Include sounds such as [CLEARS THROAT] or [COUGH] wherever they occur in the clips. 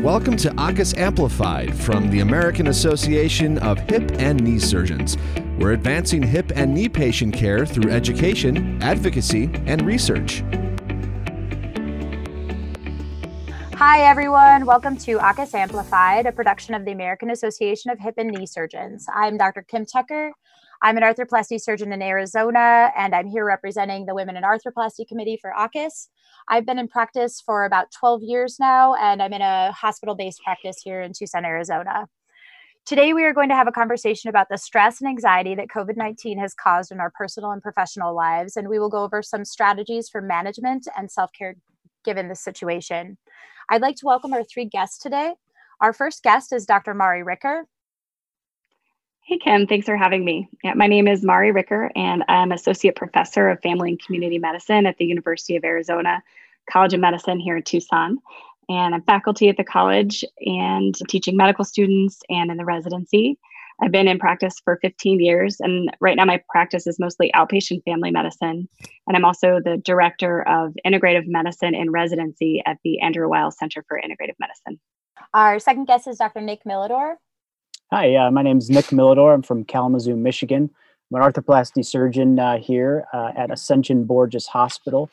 Welcome to AAHKS Amplified from the American Association of Hip and Knee Surgeons. We're advancing hip and knee patient care through education, advocacy, and research. Hi, everyone. Welcome to AAHKS Amplified, a production of the American Association of Hip and Knee Surgeons. I'm Dr. Kim Tucker. I'm an arthroplasty surgeon in Arizona, and I'm here representing the Women in Arthroplasty Committee for AAHKS. I've been in practice for about 12 years now, and I'm in a hospital based practice here in Tucson, Arizona. Today, we are going to have a conversation about the stress and anxiety that COVID 19 has caused in our personal and professional lives, and we will go over some strategies for management and self care given this situation. I'd like to welcome our three guests today. Our first guest is Dr. Mari Ricker. Hey, Kim. Thanks for having me. Yeah, my name is Mari Ricker, and I'm Associate Professor of Family and Community Medicine at the University of Arizona College of Medicine here in Tucson. And I'm faculty at the college and teaching medical students and in the residency. I've been in practice for 15 years, and right now my practice is mostly outpatient family medicine. And I'm also the director of integrative medicine in residency at the Andrew Weil Center for Integrative Medicine. Our second guest is Dr. Nick Milidor. Hi, uh, my name is Nick Milidor. I'm from Kalamazoo, Michigan. I'm an arthroplasty surgeon uh, here uh, at Ascension Borgess Hospital.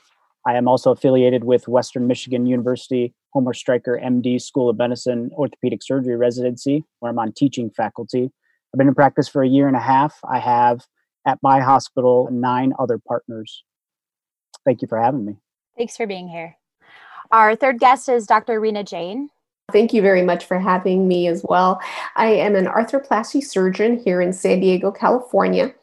I am also affiliated with Western Michigan University Homer Stryker MD School of Medicine Orthopedic Surgery Residency, where I'm on teaching faculty. I've been in practice for a year and a half. I have at my hospital nine other partners. Thank you for having me. Thanks for being here. Our third guest is Dr. Rena Jain. Thank you very much for having me as well. I am an arthroplasty surgeon here in San Diego, California.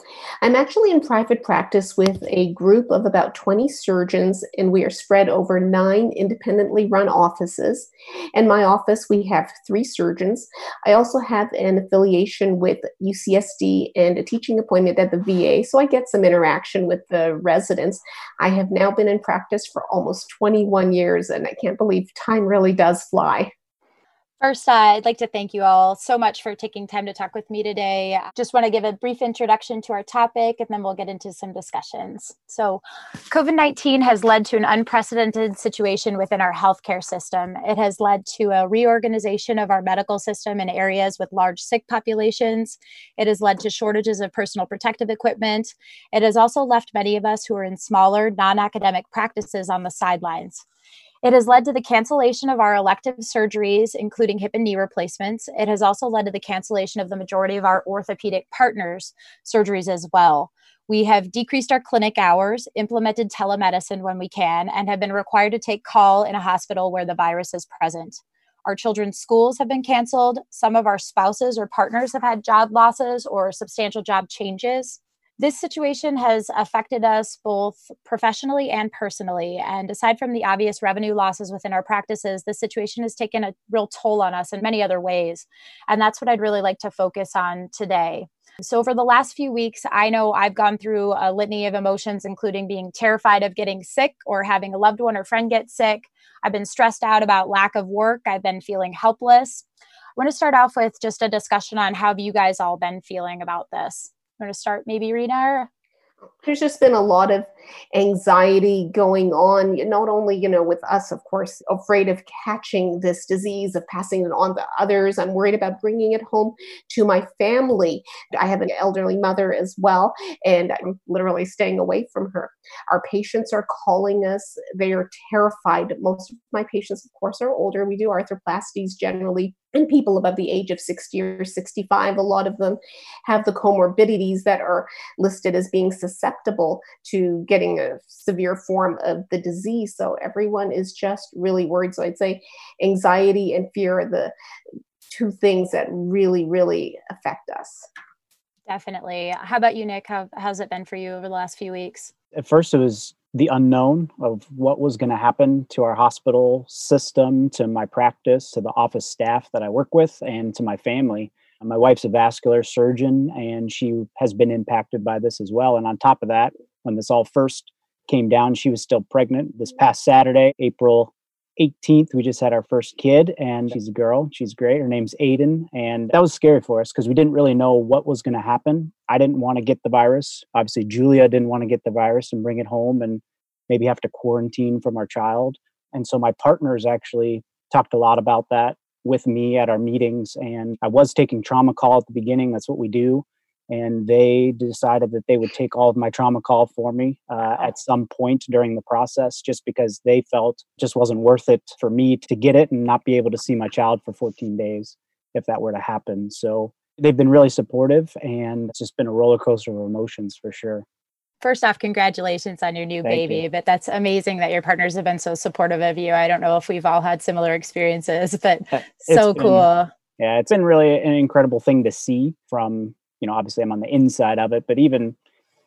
I'm actually in private practice with a group of about 20 surgeons, and we are spread over nine independently run offices. In my office, we have three surgeons. I also have an affiliation with UCSD and a teaching appointment at the VA, so I get some interaction with the residents. I have now been in practice for almost 21 years, and I can't believe time really does fly. First, uh, I'd like to thank you all so much for taking time to talk with me today. Just want to give a brief introduction to our topic and then we'll get into some discussions. So, COVID 19 has led to an unprecedented situation within our healthcare system. It has led to a reorganization of our medical system in areas with large sick populations. It has led to shortages of personal protective equipment. It has also left many of us who are in smaller, non academic practices on the sidelines. It has led to the cancellation of our elective surgeries, including hip and knee replacements. It has also led to the cancellation of the majority of our orthopedic partners' surgeries as well. We have decreased our clinic hours, implemented telemedicine when we can, and have been required to take call in a hospital where the virus is present. Our children's schools have been canceled. Some of our spouses or partners have had job losses or substantial job changes this situation has affected us both professionally and personally. And aside from the obvious revenue losses within our practices, this situation has taken a real toll on us in many other ways. And that's what I'd really like to focus on today. So, over the last few weeks, I know I've gone through a litany of emotions, including being terrified of getting sick or having a loved one or friend get sick. I've been stressed out about lack of work. I've been feeling helpless. I want to start off with just a discussion on how have you guys all been feeling about this? Going to start maybe Rena there's just been a lot of anxiety going on not only you know with us of course afraid of catching this disease of passing it on to others. I'm worried about bringing it home to my family. I have an elderly mother as well and i'm literally staying away from her. Our patients are calling us. They are terrified. Most of my patients of course are older. We do arthroplasties generally in people above the age of 60 or 65 a lot of them have the comorbidities that are listed as being susceptible to getting a severe form of the disease. So everyone is just really worried. So I'd say anxiety and fear are the two things that really, really affect us. Definitely. How about you, Nick? How, how's it been for you over the last few weeks? At first, it was the unknown of what was going to happen to our hospital system, to my practice, to the office staff that I work with, and to my family. My wife's a vascular surgeon and she has been impacted by this as well. And on top of that, when this all first came down, she was still pregnant. This past Saturday, April 18th, we just had our first kid, and she's a girl. She's great. Her name's Aiden. And that was scary for us because we didn't really know what was going to happen. I didn't want to get the virus. Obviously, Julia didn't want to get the virus and bring it home and maybe have to quarantine from our child. And so my partners actually talked a lot about that with me at our meetings. And I was taking trauma call at the beginning. That's what we do. And they decided that they would take all of my trauma call for me uh, at some point during the process, just because they felt just wasn't worth it for me to get it and not be able to see my child for 14 days if that were to happen. So they've been really supportive, and it's just been a roller coaster of emotions for sure first off, congratulations on your new Thank baby. you. But that's amazing that your partners have been so supportive of you. I don't know if we've all had similar experiences, but [LAUGHS] so been- cool. yeah it's been really an incredible thing to see from you know obviously i'm on the inside of it but even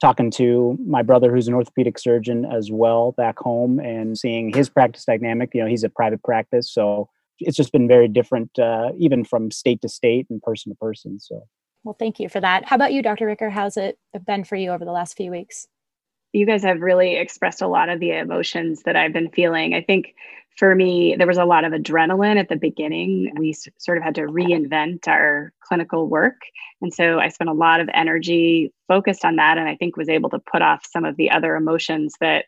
talking to my brother who's an orthopedic surgeon as well back home and seeing his practice dynamic you know he's a private practice so it's just been very different uh, even from state to state and person to person so Well, thank you for that. How about you, Dr. Ricker? How's it been for you over the last few weeks? You guys have really expressed a lot of the emotions that I've been feeling. I think for me, there was a lot of adrenaline at the beginning. We sort of had to reinvent our clinical work. And so I spent a lot of energy focused on that. And I think was able to put off some of the other emotions that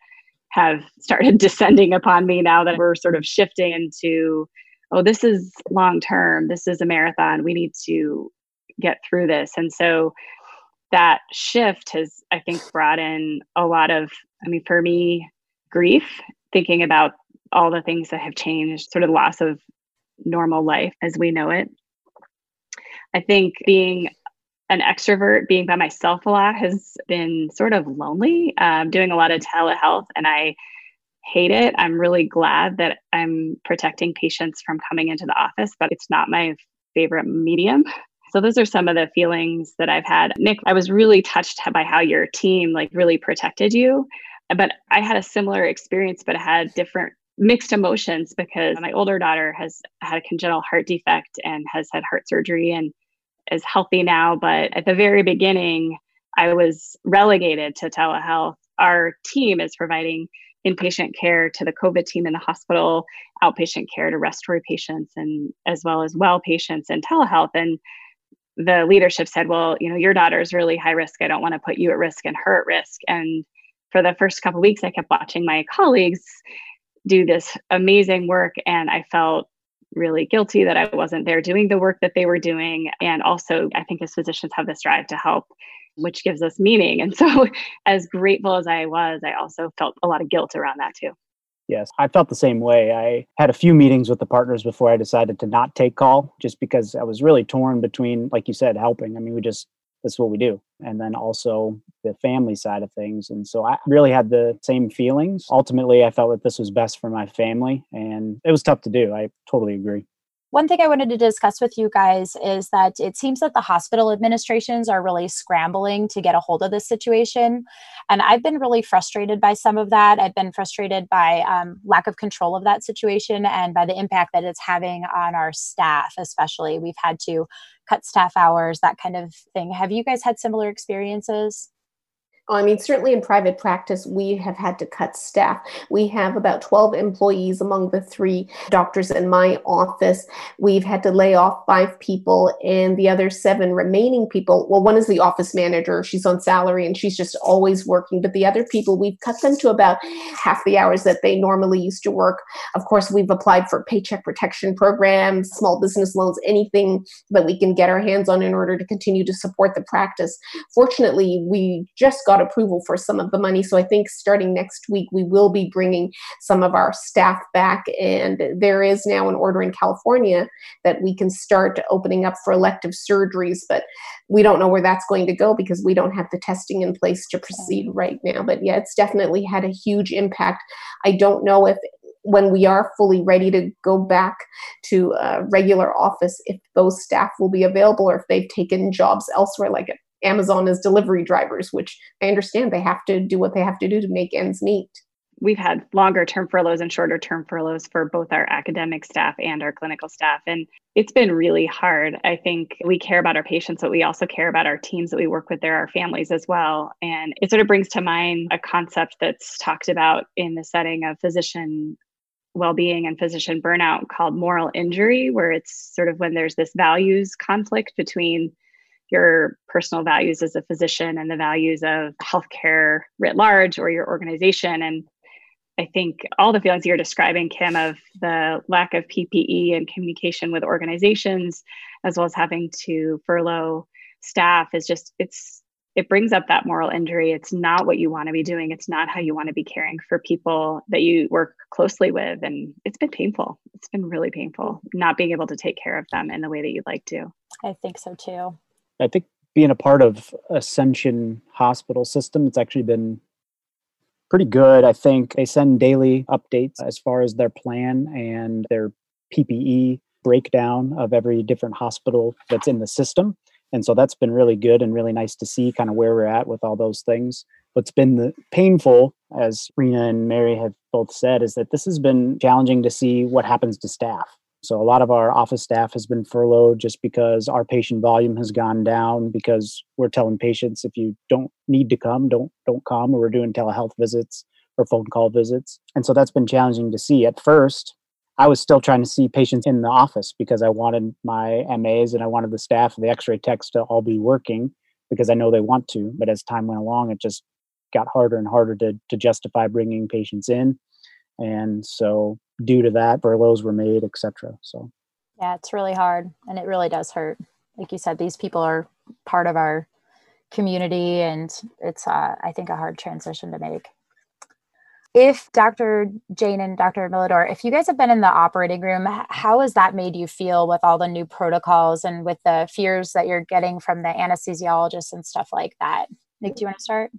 have [LAUGHS] started descending upon me now that we're sort of shifting into, oh, this is long term, this is a marathon. We need to get through this. And so that shift has, I think, brought in a lot of, I mean, for me, grief, thinking about all the things that have changed, sort of loss of normal life as we know it. I think being an extrovert, being by myself a lot has been sort of lonely. Um, doing a lot of telehealth, and I hate it. I'm really glad that I'm protecting patients from coming into the office, but it's not my favorite medium. So those are some of the feelings that I've had. Nick, I was really touched by how your team like really protected you. But I had a similar experience, but had different mixed emotions because my older daughter has had a congenital heart defect and has had heart surgery and is healthy now. But at the very beginning, I was relegated to telehealth. Our team is providing inpatient care to the COVID team in the hospital, outpatient care to respiratory patients, and as well as well patients in telehealth. And the leadership said, Well, you know, your daughter is really high risk. I don't want to put you at risk and her at risk. And for the first couple weeks, I kept watching my colleagues do this amazing work. And I felt really guilty that I wasn't there doing the work that they were doing. And also, I think as physicians have this drive to help, which gives us meaning. And so, [LAUGHS] as grateful as I was, I also felt a lot of guilt around that too. Yes, I felt the same way. I had a few meetings with the partners before I decided to not take call just because I was really torn between, like you said, helping. I mean, we just, that's what we do. And then also the family side of things. And so I really had the same feelings. Ultimately, I felt that this was best for my family and it was tough to do. I totally agree. One thing I wanted to discuss with you guys is that it seems that the hospital administrations are really scrambling to get a hold of this situation. And I've been really frustrated by some of that. I've been frustrated by um, lack of control of that situation and by the impact that it's having on our staff, especially. We've had to cut staff hours, that kind of thing. Have you guys had similar experiences? I mean, certainly in private practice, we have had to cut staff. We have about 12 employees among the three doctors in my office. We've had to lay off five people, and the other seven remaining people well, one is the office manager. She's on salary and she's just always working. But the other people, we've cut them to about half the hours that they normally used to work. Of course, we've applied for paycheck protection programs, small business loans, anything that we can get our hands on in order to continue to support the practice. Fortunately, we just got approval for some of the money. So I think starting next week, we will be bringing some of our staff back. And there is now an order in California that we can start opening up for elective surgeries. But we don't know where that's going to go because we don't have the testing in place to proceed right now. But yeah, it's definitely had a huge impact. I don't know if when we are fully ready to go back to a regular office, if those staff will be available or if they've taken jobs elsewhere, like at Amazon as delivery drivers, which I understand they have to do what they have to do to make ends meet. We've had longer term furloughs and shorter term furloughs for both our academic staff and our clinical staff. And it's been really hard. I think we care about our patients, but we also care about our teams that we work with. There, our families as well. And it sort of brings to mind a concept that's talked about in the setting of physician well-being and physician burnout called moral injury where it's sort of when there's this values conflict between your personal values as a physician and the values of healthcare writ large or your organization and I think all the feelings you're describing, Kim, of the lack of PPE and communication with organizations, as well as having to furlough staff, is just, it's, it brings up that moral injury. It's not what you want to be doing. It's not how you want to be caring for people that you work closely with. And it's been painful. It's been really painful not being able to take care of them in the way that you'd like to. I think so too. I think being a part of Ascension Hospital System, it's actually been pretty good. I think they send daily updates as far as their plan and their PPE breakdown of every different hospital that's in the system. And so that's been really good and really nice to see kind of where we're at with all those things. What's been the painful, as Rena and Mari have both said, is that this has been challenging to see what happens to staff. So a lot of our office staff has been furloughed just because our patient volume has gone down because we're telling patients if you don't need to come, don't don't come, or we're doing telehealth visits or phone call visits. And so that's been challenging to see. At first, I was still trying to see patients in the office because I wanted my MAs and I wanted the staff and the x-ray techs to all be working because I know they want to. But as time went along, it just got harder and harder to, to justify bringing patients in. And so due to that furloughs were made etc so. Yeah it's really hard and it really does hurt. Like you said these people are part of our community and it's uh, i think a hard transition to make. If dr Jain and dr milidor if you guys have been in the operating room how has that made you feel with all the new protocols and with the fears that you're getting from the anesthesiologists and stuff like that? Nick do you want to start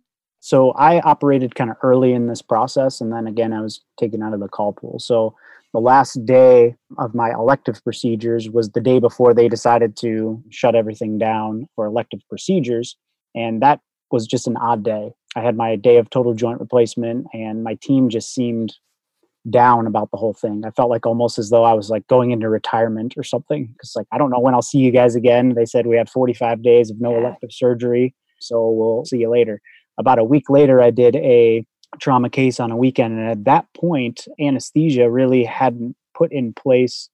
so I operated kind of early in this process, and then again, I was taken out of the call pool. So the last day of my elective procedures was the day before they decided to shut everything down for elective procedures. And that was just an odd day. I had my day of total joint replacement, and my team just seemed down about the whole thing. I felt like almost as though I was like going into retirement or something. Because, like, I don't know when I'll see you guys again. They said we had 45 days of no elective surgery. So we'll see you later about a week later, I did a trauma case on a weekend. And at that point, anesthesia really hadn't put in place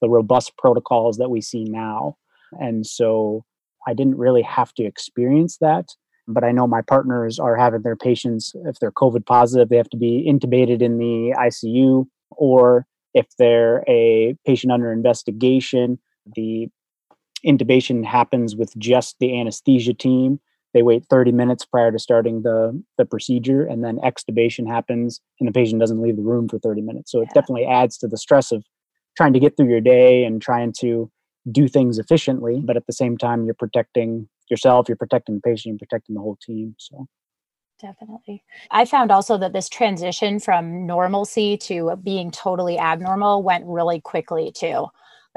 the robust protocols that we see now. And so I didn't really have to experience that. But I know my partners are having their patients, if they're COVID positive, they have to be intubated in the ICU, or if they're a patient under investigation, the intubation happens with just the anesthesia team they wait 30 minutes prior to starting the the procedure and then extubation happens and the patient doesn't leave the room for 30 minutes. So it definitely adds to the stress of trying to get through your day and trying to do things efficiently but at the same time you're protecting yourself you're protecting the patient you're protecting the whole team so. Definitely. I found also that this transition from normalcy to being totally abnormal went really quickly too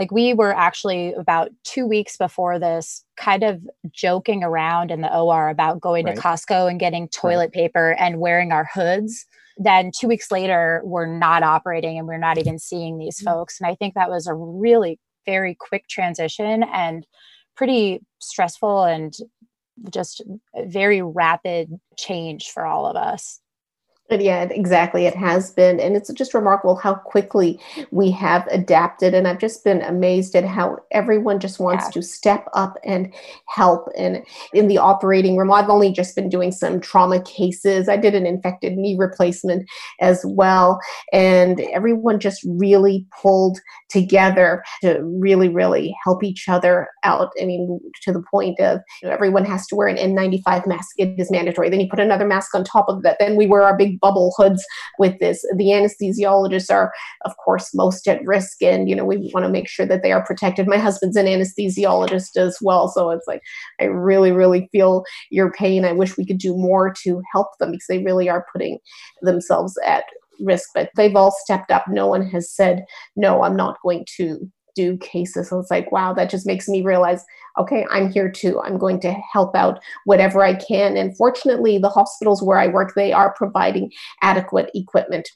like we were actually about two weeks before this kind of joking around in the OR about going right. to Costco and getting toilet right. paper and wearing our hoods. Then two weeks later, we're not operating and we're not even seeing these mm-hmm. folks. And I think that was a really very quick transition and pretty stressful and just very rapid change for all of us. Yeah, exactly. It has been. And it's just remarkable how quickly we have adapted. And I've just been amazed at how everyone just wants yeah. to step up and help. And in the operating room, I've only just been doing some trauma cases. I did an infected knee replacement as well. And everyone just really pulled together to really, really help each other out. I mean, to the point of you know, everyone has to wear an N95 mask. It is mandatory. Then you put another mask on top of that. Then we wear our big bubble hoods with this. The anesthesiologists are, of course, most at risk, and you know we want to make sure that they are protected. My husband's an anesthesiologist as well, so it's like I really, really feel your pain. I wish we could do more to help them because they really are putting themselves at risk. But they've all stepped up. No one has said no. I'm not going to do cases. So it's like, wow, that just makes me realize, okay, I'm here too. I'm going to help out whatever I can. And fortunately, the hospitals where I work, they are providing adequate equipment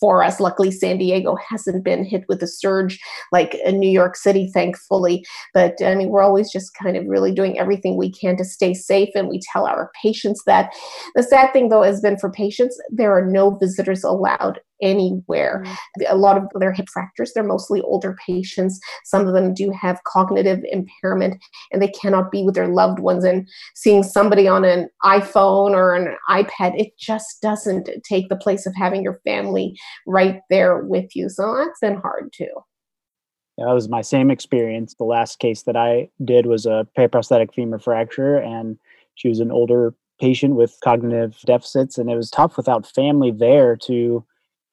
for us. Luckily, San Diego hasn't been hit with a surge like New York City, thankfully. But I mean, we're always just kind of really doing everything we can to stay safe, and we tell our patients that. The sad thing, though, has been for patients, there are no visitors allowed anywhere. Mm-hmm. A lot of their hip fractures, they're mostly older patients. Some of them do have cognitive impairment and they cannot be with their loved ones. And seeing somebody on an iPhone or an iPad, it just doesn't take the place of having your family right there with you. So that's been hard too. Yeah, that was my same experience. The last case that I did was a periprosthetic femur fracture, and she was an older patient with cognitive deficits, and it was tough without family there to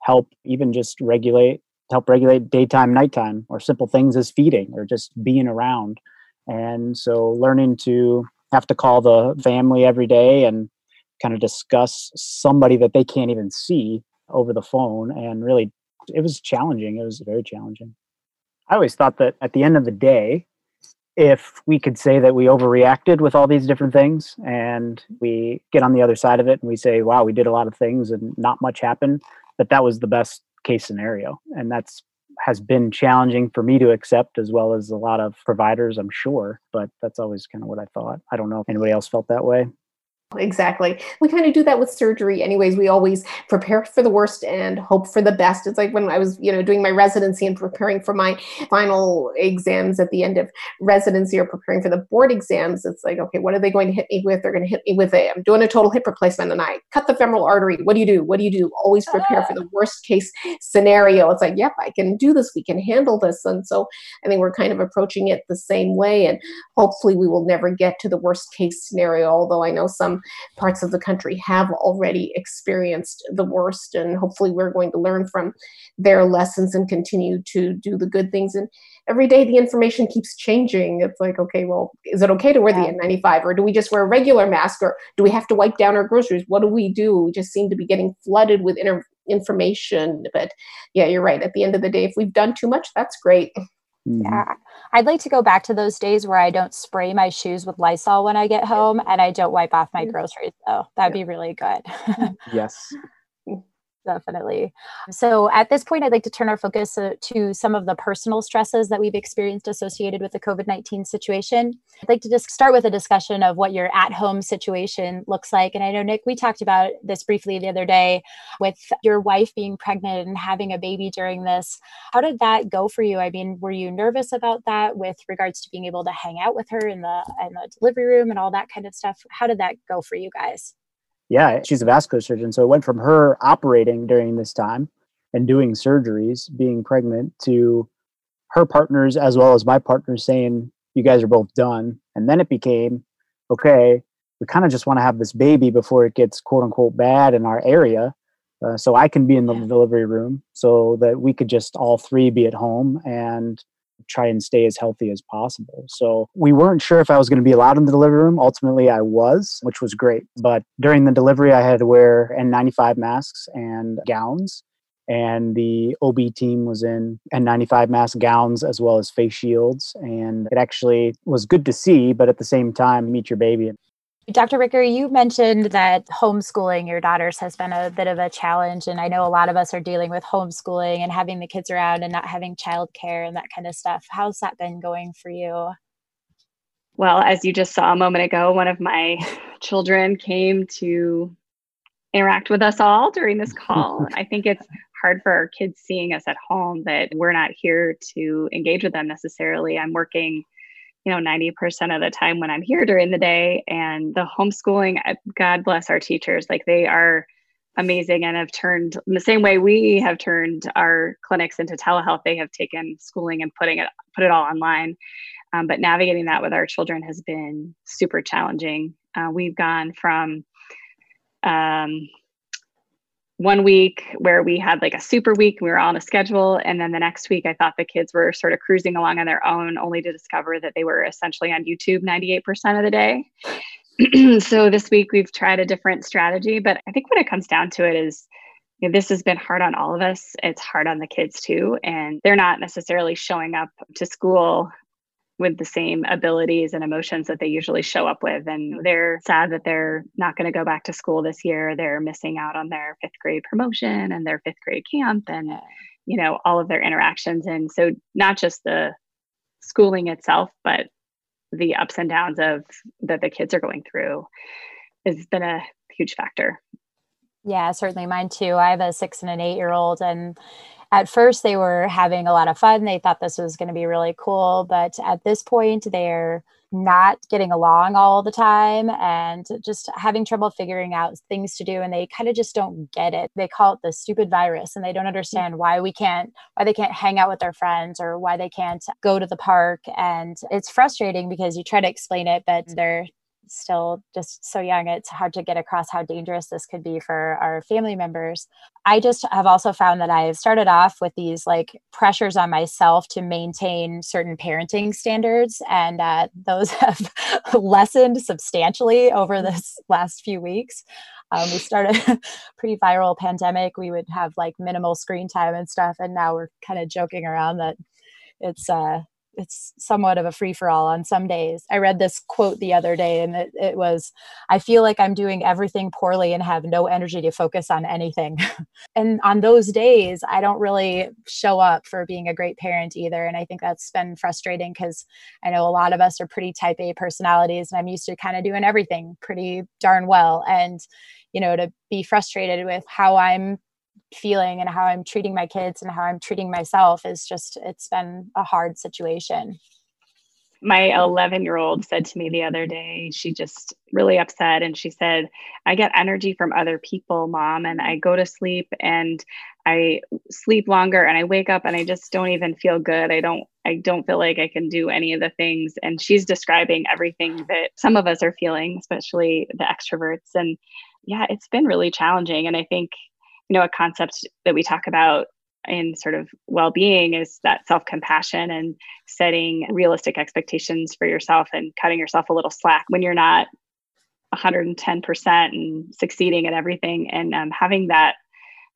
help even just regulate help regulate daytime nighttime or simple things as feeding or just being around. And so learning to have to call the family every day and kind of discuss somebody that they can't even see over the phone and really it was challenging it was very challenging. I always thought that at the end of the day if we could say that we overreacted with all these different things and we get on the other side of it and we say wow we did a lot of things and not much happened that that was the best case scenario. And that's has been challenging for me to accept as well as a lot of providers i'm sure but that's always kind of what i thought. I don't know if anybody else felt that way Exactly. We kind of do that with surgery anyways. We always prepare for the worst and hope for the best. It's like when I was, you know, doing my residency and preparing for my final exams at the end of residency or preparing for the board exams. It's like, okay, what are they going to hit me with? They're going to hit me with a, I'm doing a total hip replacement and I cut the femoral artery. What do you do? What do you do? Always prepare for ah. the worst case scenario. It's like, yep, I can do this. We can handle this. And so I think we're kind of approaching it the same way. And hopefully we will never get to the worst case scenario. Although I know some parts of the country have already experienced the worst. And hopefully, we're going to learn from their lessons and continue to do the good things. And every day, the information keeps changing. It's like, okay, well, is it okay to wear the N95 or do we just wear a regular mask or do we have to wipe down our groceries? What do we do? We just seem to be getting flooded with inter- information. But yeah, you're right. At the end of the day, if we've done too much, that's great. Mm-hmm. Yeah. I'd like to go back to those days where I don't spray my shoes with Lysol when I get home and I don't wipe off my groceries though. That'd be really good. yes definitely. So at this point, I'd like to turn our focus uh, to some of the personal stresses that we've experienced associated with the COVID 19 situation. I'd like to just start with a discussion of what your at home situation looks like. And I know, Nick, we talked about this briefly the other day with your wife being pregnant and having a baby during this. How did that go for you? I mean, were you nervous about that with regards to being able to hang out with her in the, in the delivery room and all that kind of stuff? How did that go for you guys? Yeah, she's a vascular surgeon. So it went from her operating during this time and doing surgeries, being pregnant, to her partners as well as my partners saying, You guys are both done. And then it became, okay, we kind of just want to have this baby before it gets quote unquote bad in our area. Uh, so I can be in the yeah. delivery room so that we could just all three be at home and try and stay as healthy as possible. So we weren't sure if I was going to be allowed in the delivery room. Ultimately, I was, which was great. But during the delivery, I had to wear N95 masks and gowns. And the OB team was in N95 mask gowns as well as face shields. And it actually was good to see, but at the same time, meet your baby. Dr. Ricker, you mentioned that homeschooling your daughters has been a bit of a challenge. And I know a lot of us are dealing with homeschooling and having the kids around and not having childcare and that kind of stuff. How's that been going for you? Well, as you just saw a moment ago, one of my [LAUGHS] children came to interact with us all during this call. [LAUGHS] I think it's hard for our kids seeing us at home that we're not here to engage with them necessarily. I'm working you know 90% of the time when i'm here during the day and the homeschooling god bless our teachers like they are amazing and have turned the same way we have turned our clinics into telehealth they have taken schooling and putting it put it all online. Um, but navigating that with our children has been super challenging. Uh, we've gone from um, one week where we had like a super week we were on a schedule and then the next week i thought the kids were sort of cruising along on their own only to discover that they were essentially on youtube 98% of the day. [CLEARS THROAT] So this week we've tried a different strategy but i think when it comes down to it is you know, this has been hard on all of us. It's hard on the kids too and they're not necessarily showing up to school with the same abilities and emotions that they usually show up with. And they're sad that they're not going to go back to school this year. They're missing out on their fifth grade promotion and their fifth grade camp and, you know, all of their interactions. And so, not just the schooling itself, but the ups and downs of that the kids are going through has been a huge factor. Yeah, certainly mine too. I have a six and an eight year old, and at first they were having a lot of fun. They thought this was going to be really cool, but at this point, they're not getting along all the time and just having trouble figuring out things to do and they kind of just don't get it. They call it the stupid virus and they don't mm. understand why we can't why they can't hang out with their friends or why they can't go to the park. And it's frustrating because you try to explain it but mm. they're still just so young, it's hard to get across how dangerous this could be for our family members. I just have also found that I've started off with these like pressures on myself to maintain certain parenting standards, and uh, those [LAUGHS] have lessened substantially over this last few weeks. Um, we started [LAUGHS] a pretty viral pandemic. We would have like minimal screen time and stuff, and now we're kind of joking around that it's uh, it's somewhat of a free for all on some days. I read this quote the other day and it, it, was, I feel like I'm doing everything poorly and have no energy to focus on anything. [LAUGHS] and on those days, I don't really show up for being a great parent either. And I think that's been frustrating because I know a lot of us are pretty type A personalities and I'm used to kind of doing everything pretty darn well. And, you know, to be frustrated with how I'm feeling and how I'm treating my kids and how I'm treating myself is just, it's been a hard situation. My 11 year old said to me the other day, she just really upset. And she said, I get energy from other people, mom, and I go to sleep and I sleep longer and I wake up and I just don't even feel good. I don't I don't feel like I can do any of the things and she's describing everything that some of us are feeling, especially the extroverts and yeah, it's been really challenging and I think you know a concept that we talk about in sort of well-being is that self-compassion and setting realistic expectations for yourself and cutting yourself a little slack when you're not 110% and succeeding at everything. And um, having that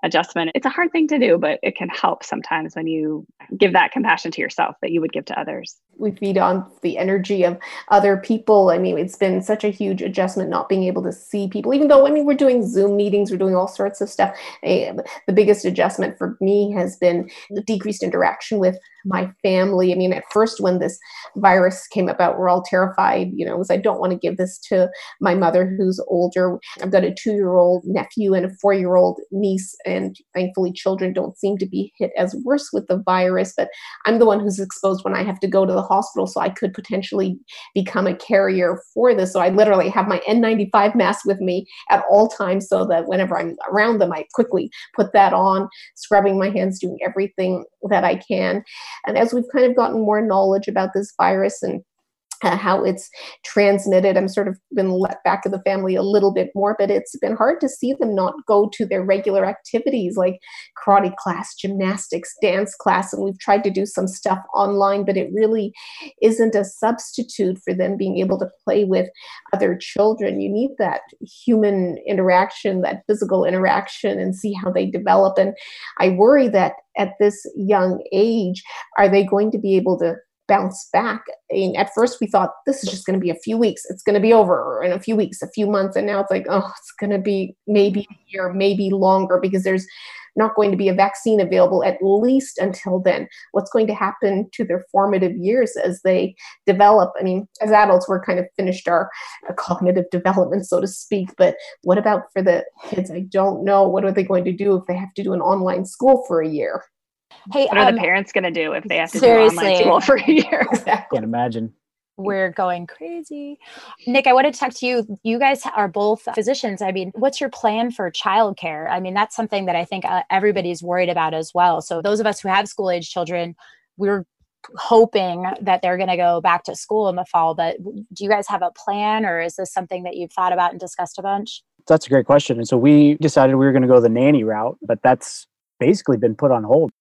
adjustment. It's a hard thing to do, but it can help sometimes when you give that compassion to yourself that you would give to others. We feed on the energy of other people. I mean, it's been such a huge adjustment not being able to see people, even though, I mean, we're doing Zoom meetings, we're doing all sorts of stuff. Eh, the biggest adjustment for me has been the decreased interaction with my family. I mean, at first, when this virus came about, we're all terrified, you know, because I don't want to give this to my mother who's older. I've got a two year old nephew and a four year old niece, and thankfully, children don't seem to be hit as worse with the virus. But I'm the one who's exposed when I have to go to the hospital, so I could potentially become a carrier for this. So I literally have my N95 mask with me at all times so that whenever I'm around them, I quickly put that on, scrubbing my hands, doing everything that I can. And as we've kind of gotten more knowledge about this virus and uh, how it's transmitted. I'm sort of been let back of the family a little bit more, but it's been hard to see them not go to their regular activities like karate class, gymnastics, dance class. And we've tried to do some stuff online, but it really isn't a substitute for them being able to play with other children. You need that human interaction, that physical interaction, and see how they develop. And I worry that at this young age, are they going to be able to bounce back. And at first, we thought this is just going to be a few weeks. It's going to be over in a few weeks, a few months. And now it's like, oh, it's going to be maybe a year, maybe longer, because there's not going to be a vaccine available at least until then. What's going to happen to their formative years as they develop? I mean, as adults, we're kind of finished our uh, cognitive development, so to speak. But what about for the kids? I don't know. What are they going to do if they have to do an online school for a year? Hey, what are um, the parents going to do if they have to seriously. do online school for a year? [LAUGHS] Exactly. Can't imagine. We're going crazy. Nick, I want to talk to you. You guys are both physicians. I mean, what's your plan for childcare? I mean, that's something that I think uh, everybody's worried about as well. So, those of us who have school age children, we're hoping that they're going to go back to school in the fall. But do you guys have a plan or is this something that you've thought about and discussed a bunch? That's a great question. And so we decided we were going to go the nanny route, but that's basically been put on hold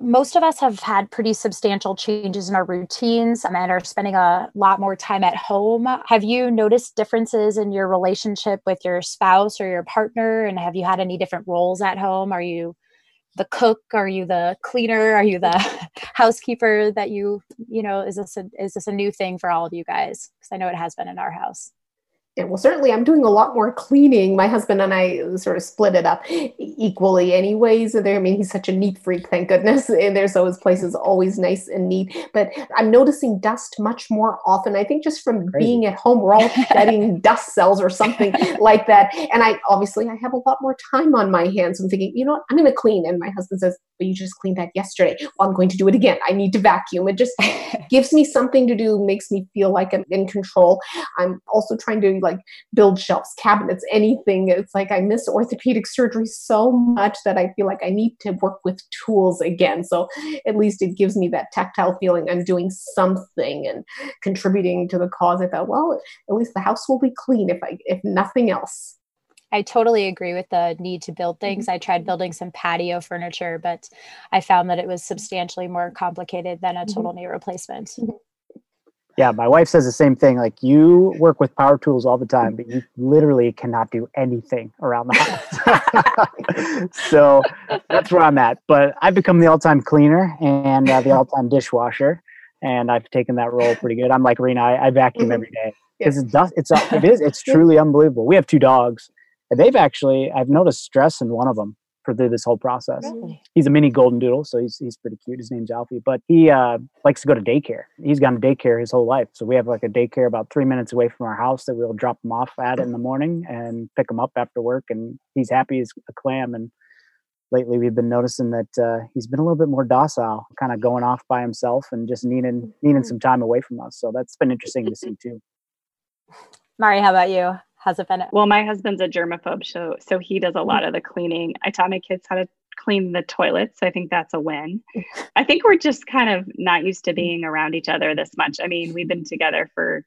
most of us have had pretty substantial changes in our routines um, and are spending a lot more time at home. Have you noticed differences in your relationship with your spouse or your partner? And have you had any different roles at home? Are you the cook? Are you the cleaner? Are you the [LAUGHS] housekeeper that you, you know, is this a, is this a new thing for all of you guys? Because I know it has been in our house. Yeah, well, certainly I'm doing a lot more cleaning. My husband and I sort of split it up equally, anyways. There, I mean, he's such a neat freak, thank goodness. And there's always places always nice and neat. But I'm noticing dust much more often. I think just from Crazy. being at home, we're all [LAUGHS] shedding dust cells or something like that. And I obviously I have a lot more time on my hands. I'm thinking, you know what, I'm going to clean. And my husband says, but you just cleaned that yesterday. Well, I'm going to do it again. I need to vacuum. It just [LAUGHS] gives me something to do, makes me feel like I'm in control. I'm also trying to like build shelves, cabinets, anything. It's like I miss orthopedic surgery so much that I feel like I need to work with tools again. So at least it gives me that tactile feeling I'm doing something and contributing to the cause. I thought, well, at least the house will be clean if I if nothing else. I totally agree with the need to build things. I tried building some patio furniture, but I found that it was substantially more complicated than a mm-hmm. total knee replacement. Mm-hmm. Yeah, my wife says the same thing. Like you work with power tools all the time, but you literally cannot do anything around the house. [LAUGHS] so that's where I'm at. But I've become the all-time cleaner and uh, the [LAUGHS] all-time dishwasher, and I've taken that role pretty good. I'm like Rena, I, I vacuum mm-hmm. every day because it's dust. It's it is it's [LAUGHS] truly unbelievable. We have two dogs, and they've actually I've noticed stress in one of them for through this whole process. Really? He's a mini golden doodle, so he's he's pretty cute. His name's Alfie, but he uh, likes to go to daycare. He's gone to daycare his whole life, so we have like a daycare about three minutes away from our house that we'll drop him off at in the morning and pick him up after work, and he's happy as a clam. And lately, we've been noticing that uh, he's been a little bit more docile, kind of going off by himself and just needing needing mm-hmm. some time away from us. So that's been interesting to see too. Mari, how about you? It been? Well, my husband's a germaphobe, so so he does a lot of the cleaning. I taught my kids how to clean the toilets. So I think that's a win. [LAUGHS] I think we're just kind of not used to being around each other this much. I mean, we've been together for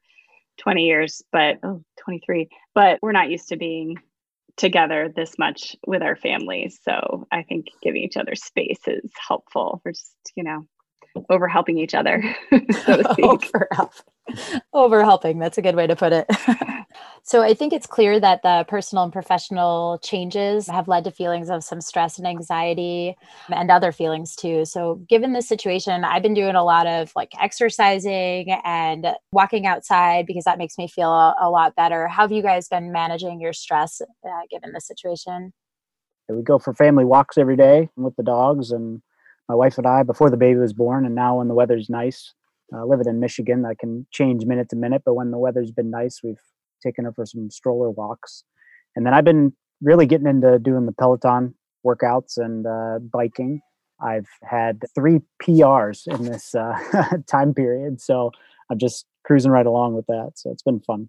20 years, but oh, 23, but we're not used to being together this much with our families. So I think giving each other space is helpful. We're just, you know, over helping each other, [LAUGHS] so to speak. [LAUGHS] over, help. over helping. That's a good way to put it. So I think it's clear that the personal and professional changes have led to feelings of some stress and anxiety and other feelings too. So given this situation, I've been doing a lot of like exercising and walking outside because that makes me feel a, lot better. How have you guys been managing your stress uh, given the situation? We go for family walks every day with the dogs and my wife and I before the baby was born, and now when the weather's nice, uh, living in Michigan, that can change minute to minute. But when the weather's been nice, we've taken her for some stroller walks, and then I've been really getting into doing the Peloton workouts and uh, biking. I've had three PRs in this uh, [LAUGHS] time period, so I'm just cruising right along with that. So it's been fun.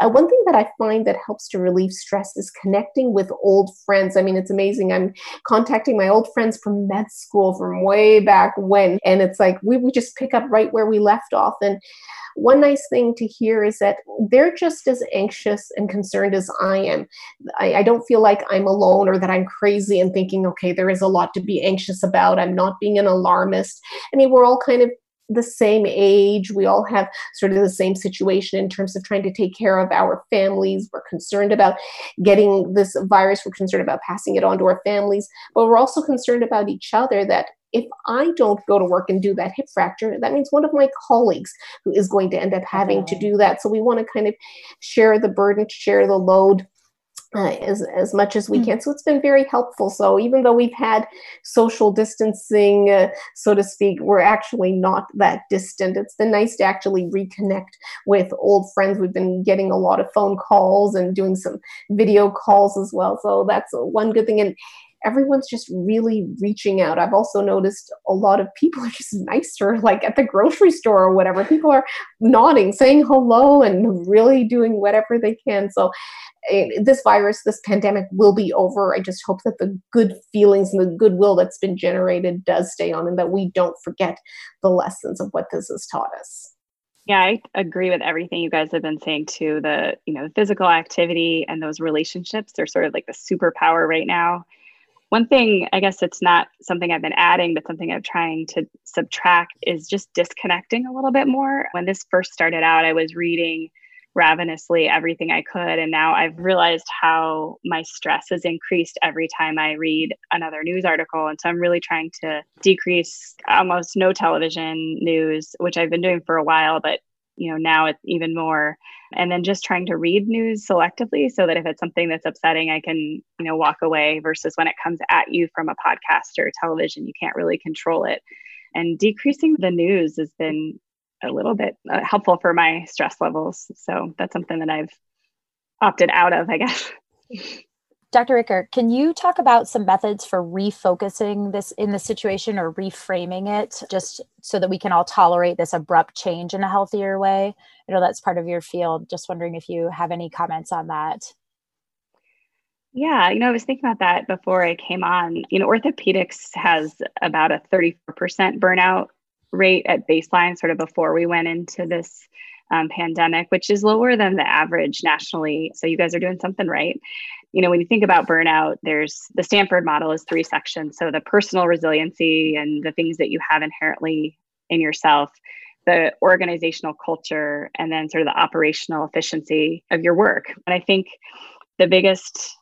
Uh, one thing that I find that helps to relieve stress is connecting with old friends. I mean, it's amazing. I'm contacting my old friends from med school from way back when, and it's like we, we just pick up right where we left off. And one nice thing to hear is that they're just as anxious and concerned as I am. I, I, don't feel like I'm alone or that I'm crazy and thinking, okay, there is a lot to be anxious about. I'm not being an alarmist. I mean, we're all kind of the same age. We all have sort of the same situation in terms of trying to take care of our families. We're concerned about getting this virus. We're concerned about passing it on to our families, but we're also concerned about each other that if I don't go to work and do that hip fracture, that means one of my colleagues who is going to end up having to do that. So we want to kind of share the burden, share the load uh, as, as much as we mm. can. So it's been very helpful. So even though we've had social distancing, uh, so to speak, we're actually not that distant. It's been nice to actually reconnect with old friends. We've been getting a lot of phone calls and doing some video calls as well. So that's one good thing. And everyone's just really reaching out. I've also noticed a lot of people are just nicer, like at the grocery store or whatever. People are nodding, saying hello, and really doing whatever they can. So eh, this virus, this pandemic will be over. I just hope that the good feelings and the goodwill that's been generated does stay on and that we don't forget the lessons of what this has taught us. Yeah, I agree with everything you guys have been saying too. The, you know, physical activity and those relationships, they're sort of like the superpower right now. One thing, I guess it's not something I've been adding, but something I'm trying to subtract is just disconnecting a little bit more. When this first started out, I was reading ravenously everything I could. And now I've realized how my stress has increased every time I read another news article. And so I'm really trying to decrease almost no television news, which I've been doing for a while, but you know, now it's even more. And then just trying to read news selectively so that if it's something that's upsetting, I can, you know, walk away versus when it comes at you from a podcast or television, you can't really control it. And decreasing the news has been a little bit uh, helpful for my stress levels. So that's something that I've opted out of, I guess. [LAUGHS] Dr. Ricker, can you talk about some methods for refocusing this in the situation or reframing it just so that we can all tolerate this abrupt change in a healthier way? I know that's part of your field. Just wondering if you have any comments on that. Yeah, you know, I was thinking about that before I came on. You know, orthopedics has about a 34% burnout rate at baseline, sort of before we went into this um, pandemic, which is lower than the average nationally. So you guys are doing something right. You know, when you think about burnout, there's the Stanford model is three sections. So the personal resiliency and the things that you have inherently in yourself, the organizational culture, and then sort of the operational efficiency of your work. And I think the biggest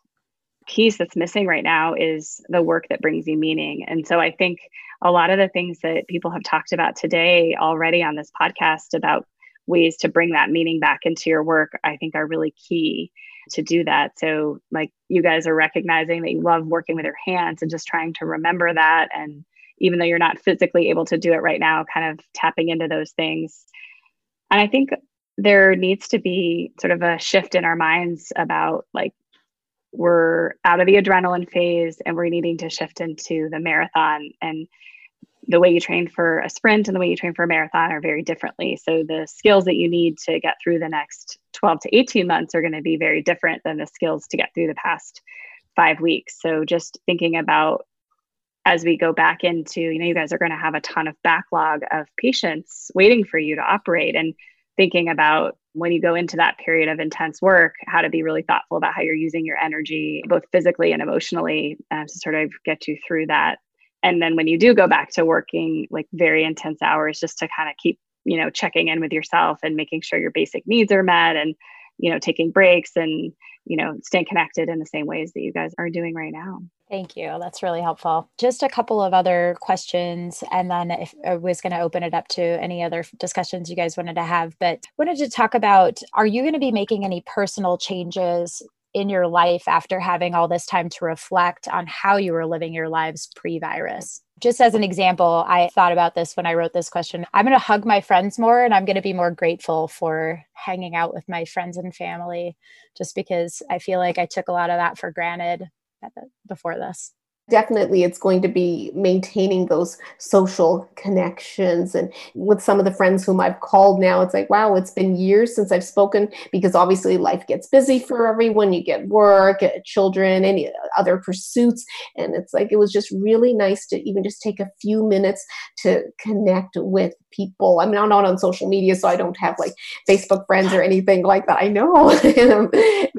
piece that's missing right now is the work that brings you meaning. And so I think a lot of the things that people have talked about today already on this podcast about ways to bring that meaning back into your work, I think are really key to do that. So, like, you guys are recognizing that you love working with your hands and just trying to remember that. And even though you're not physically able to do it right now, kind of tapping into those things. And I think there needs to be sort of a shift in our minds about like we're out of the adrenaline phase and we're needing to shift into the marathon and the way you train for a sprint and the way you train for a marathon are very differently. So the skills that you need to get through the next 12 to 18 months are going to be very different than the skills to get through the past five weeks. So just thinking about as we go back into, you know, you guys are going to have a ton of backlog of patients waiting for you to operate and thinking about when you go into that period of intense work, how to be really thoughtful about how you're using your energy, both physically and emotionally, uh, to sort of get you through that and then when you do go back to working like very intense hours just to kind of keep you know checking in with yourself and making sure your basic needs are met and you know taking breaks and you know staying connected in the same ways that you guys are doing right now Thank you. That's really helpful. Just a couple of other questions, and then if I was going to open it up to any other discussions you guys wanted to have, but wanted to talk about: Are you going to be making any personal changes in your life after having all this time to reflect on how you were living your lives pre virus? Just as an example, I thought about this when I wrote this question. I'm going to hug my friends more and I'm going to be more grateful for hanging out with my friends and family just because I feel like I took a lot of that for granted before this definitely it's going to be maintaining those social connections. And with some of the friends whom i've called now it's like wow it's been years since i've spoken because obviously life gets busy for everyone. You get work children any other pursuits. And it's like it was just really nice to even just take a few minutes to connect with people. I'm not on social media so i don't have like facebook friends or anything like that. I know. [LAUGHS]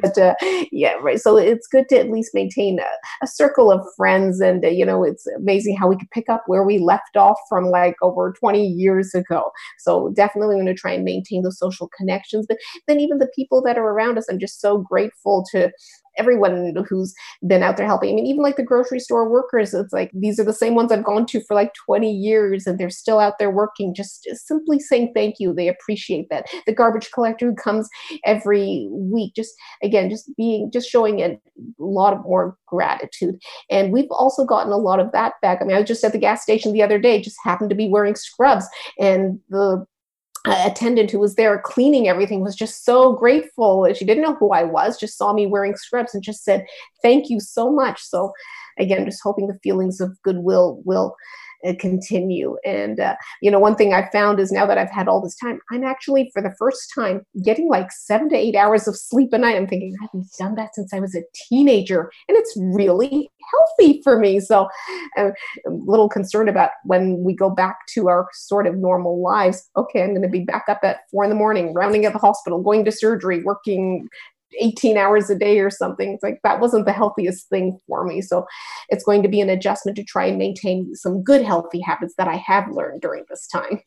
But uh, yeah right. So it's good to at least maintain a, a circle of friends friends and uh, you know it's amazing how we could pick up where we left off from like over 20 years ago. So definitely going to try and maintain those social connections but then even the people that are around us i'm just so grateful to everyone who's been out there helping. I mean, even like the grocery store workers, it's like these are the same ones I've gone to for like 20 years and they're still out there working, just, just simply saying thank you. They appreciate that. The garbage collector who comes every week, just again, just being, just showing a lot of more gratitude. And we've also gotten a lot of that back. I mean, I was just at the gas station the other day, just happened to be wearing scrubs and the attendant who was there cleaning everything was just so grateful. She didn't know who I was, just saw me wearing scrubs and just said, Thank you so much. So, again, just hoping the feelings of goodwill will continue. And, uh, you know, one thing I found is now that I've had all this time, I'm actually, for the first time, getting like seven to eight hours of sleep a night. I'm thinking, I haven't done that since I was a teenager. And it's really healthy for me. So I'm a little concerned about when we go back to our sort of normal lives. Okay, I'm going to be back up at four in the morning, rounding at the hospital, going to surgery, working 18 hours a day or something. It's like that wasn't the healthiest thing for me. So it's going to be an adjustment to try and maintain some good healthy habits that I have learned during this time.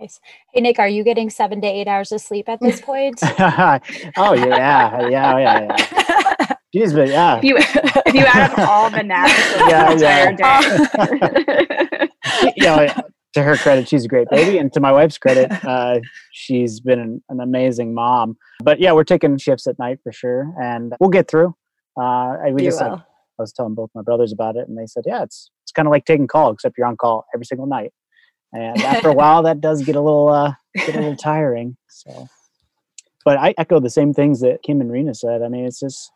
Nice. Hey Nick, are you getting seven to eight hours of sleep at this [LAUGHS] point? [LAUGHS] oh yeah, yeah, yeah, oh, yeah. [LAUGHS] Jeez, but yeah. If you if you add up all the naps of yeah, the entire yeah. Day. you know, to her credit, she's a great baby, and to my wife's credit, [LAUGHS] uh, she's been an, an, amazing mom. But yeah, we're taking shifts at night for sure, and we'll get through. Uh, we you just like, I was telling both my brothers about it, and they said, "Yeah, it's it's kind of like taking call, except you're on call every single night." And after a [LAUGHS] while, that does get a little uh, get a little [LAUGHS] tiring. So, but I echo the same things that Kim and Rena said. I mean, it's just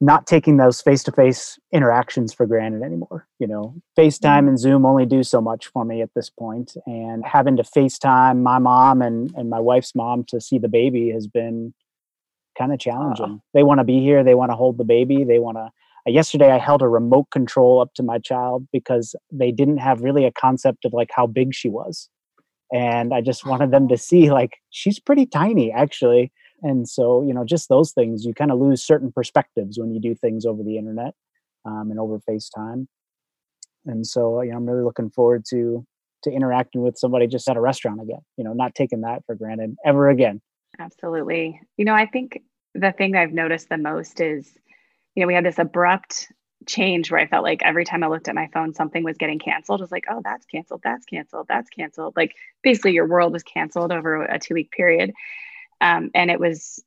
not taking those face-to-face interactions for granted anymore you know? Facetime mm-hmm. and zoom only do so much for me at this point and having to facetime my mom and, and my wife's mom to see the baby has been kind of challenging. Uh, they want to be here they want to hold the baby they want to yesterday i held a remote control up to my child because they didn't have really a concept of like how big she was and i just wanted them to see like she's pretty tiny actually and so you know just those things you kind of lose certain perspectives when you do things over the internet um, and over facetime. And so you know i'm really looking forward to to interacting with somebody just at a restaurant again you know not taking that for granted ever again. Absolutely. You know i think the thing i've noticed the most is you know we had this abrupt change where i felt like every time i looked at my phone something was getting canceled. It was like oh that's canceled that's canceled that's canceled. Like basically your world was canceled over a two week period um, and it was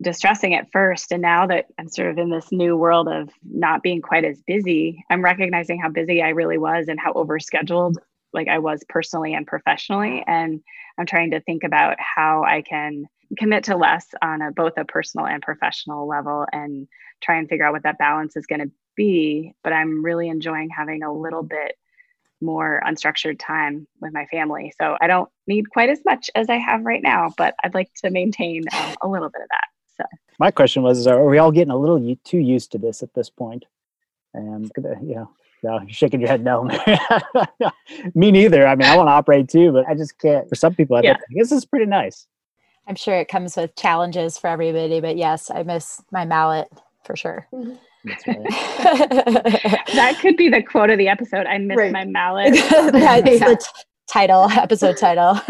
distressing at first. And now that I'm sort of in this new world of not being quite as busy, I'm recognizing how busy I really was and how overscheduled like I was personally and professionally. And I'm trying to think about how I can commit to less on a, both a personal and professional level and try and figure out what that balance is going to be. But I'm really enjoying having a little bit more unstructured time with my family. So I don't need quite as much as I have right now, but I'd like to maintain um, a little bit of that. So my question was: Are we all getting a little too used to this at this point? And you know, no, you're shaking your head. No, [LAUGHS] me neither. I mean, I want to operate too, but I just can't. For some people, I yeah. think this is pretty nice. I'm sure it comes with challenges for everybody, but yes, I miss my mallet for sure. Mm-hmm. [LAUGHS] that could be the quote of the episode. I miss right. my [LAUGHS] mallet. That's [LAUGHS] yeah. the t- title, episode title.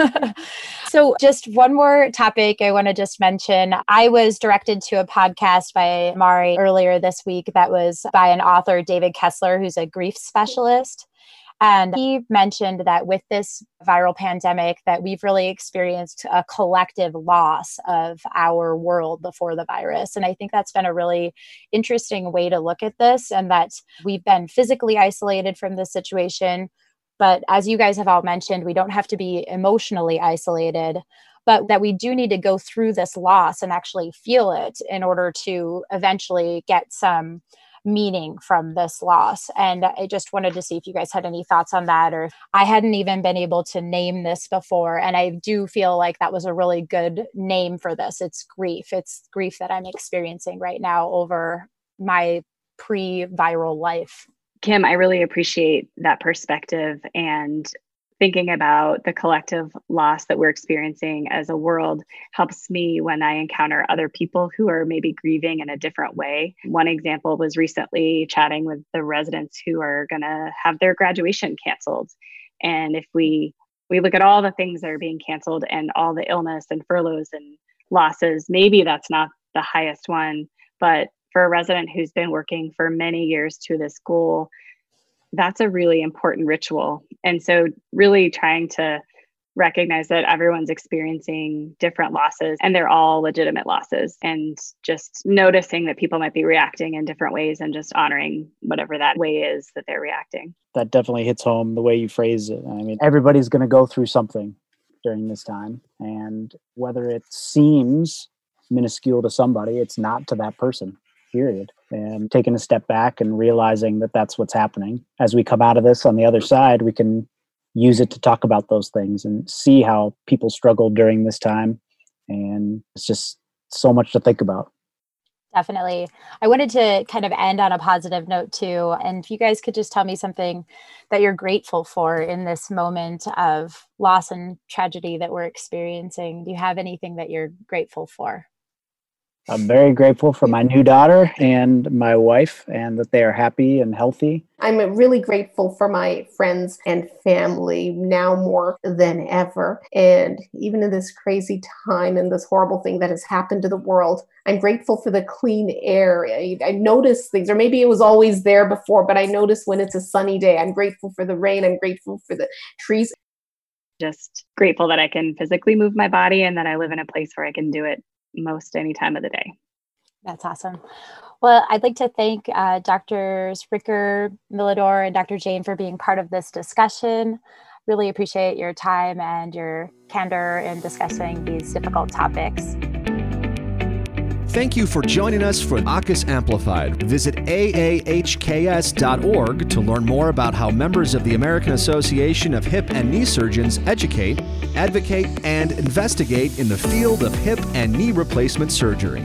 so, just one more topic I want to just mention. I was directed to a podcast by Mari earlier this week that was by an author, David Kessler, who's a grief specialist. And he mentioned that with this viral pandemic that we've really experienced a collective loss of our world before the virus. And I think that's been a really interesting way to look at this and that we've been physically isolated from this situation. But as you guys have all mentioned, we don't have to be emotionally isolated but that we do need to go through this loss and actually feel it in order to eventually get some meaning from this loss. And I just wanted to see if you guys had any thoughts on that, or I hadn't even been able to name this before. And I do feel like that was a really good name for this. It's grief. It's grief that I'm experiencing right now over my pre viral life. Kim, I really appreciate that perspective. And thinking about the collective loss that we're experiencing as a world helps me when I encounter other people who are maybe grieving in a different way. One example was recently chatting with the residents who are going to have their graduation canceled. And if we we look at all the things that are being canceled and all the illness and furloughs and losses, maybe that's not the highest one, but for a resident who's been working for many years to this goal, that's a really important ritual. And so, really trying to recognize that everyone's experiencing different losses and they're all legitimate losses and just noticing that people might be reacting in different ways and just honoring whatever that way is that they're reacting. That definitely hits home the way you phrase it. I mean, everybody's going to go through something during this time. And whether it seems minuscule to somebody, it's not to that person period and taking a step back and realizing that that's what's happening. As we come out of this on the other side we can use it to talk about those things and see how people struggled during this time and it's just so much to think about. Definitely. I wanted to kind of end on a positive note too and if you guys could just tell me something that you're grateful for in this moment of loss and tragedy that we're experiencing do you have anything that you're grateful for I'm very grateful for my new daughter and my wife, and that they are happy and healthy. I'm really grateful for my friends and family now more than ever. And even in this crazy time and this horrible thing that has happened to the world, I'm grateful for the clean air. I, I notice things, or maybe it was always there before, but I notice when it's a sunny day. I'm grateful for the rain. I'm grateful for the trees. Just grateful that I can physically move my body and that I live in a place where I can do it most any time of the day. That's awesome. Well, I'd like to thank uh, Drs. Ricker, Millador, and Dr. Jain for being part of this discussion. Really appreciate your time and your candor in discussing these difficult topics. Thank you for joining us for AAHKS Amplified. Visit aahks.org to learn more about how members of the American Association of Hip and Knee Surgeons educate, advocate, and investigate in the field of hip and knee replacement surgery.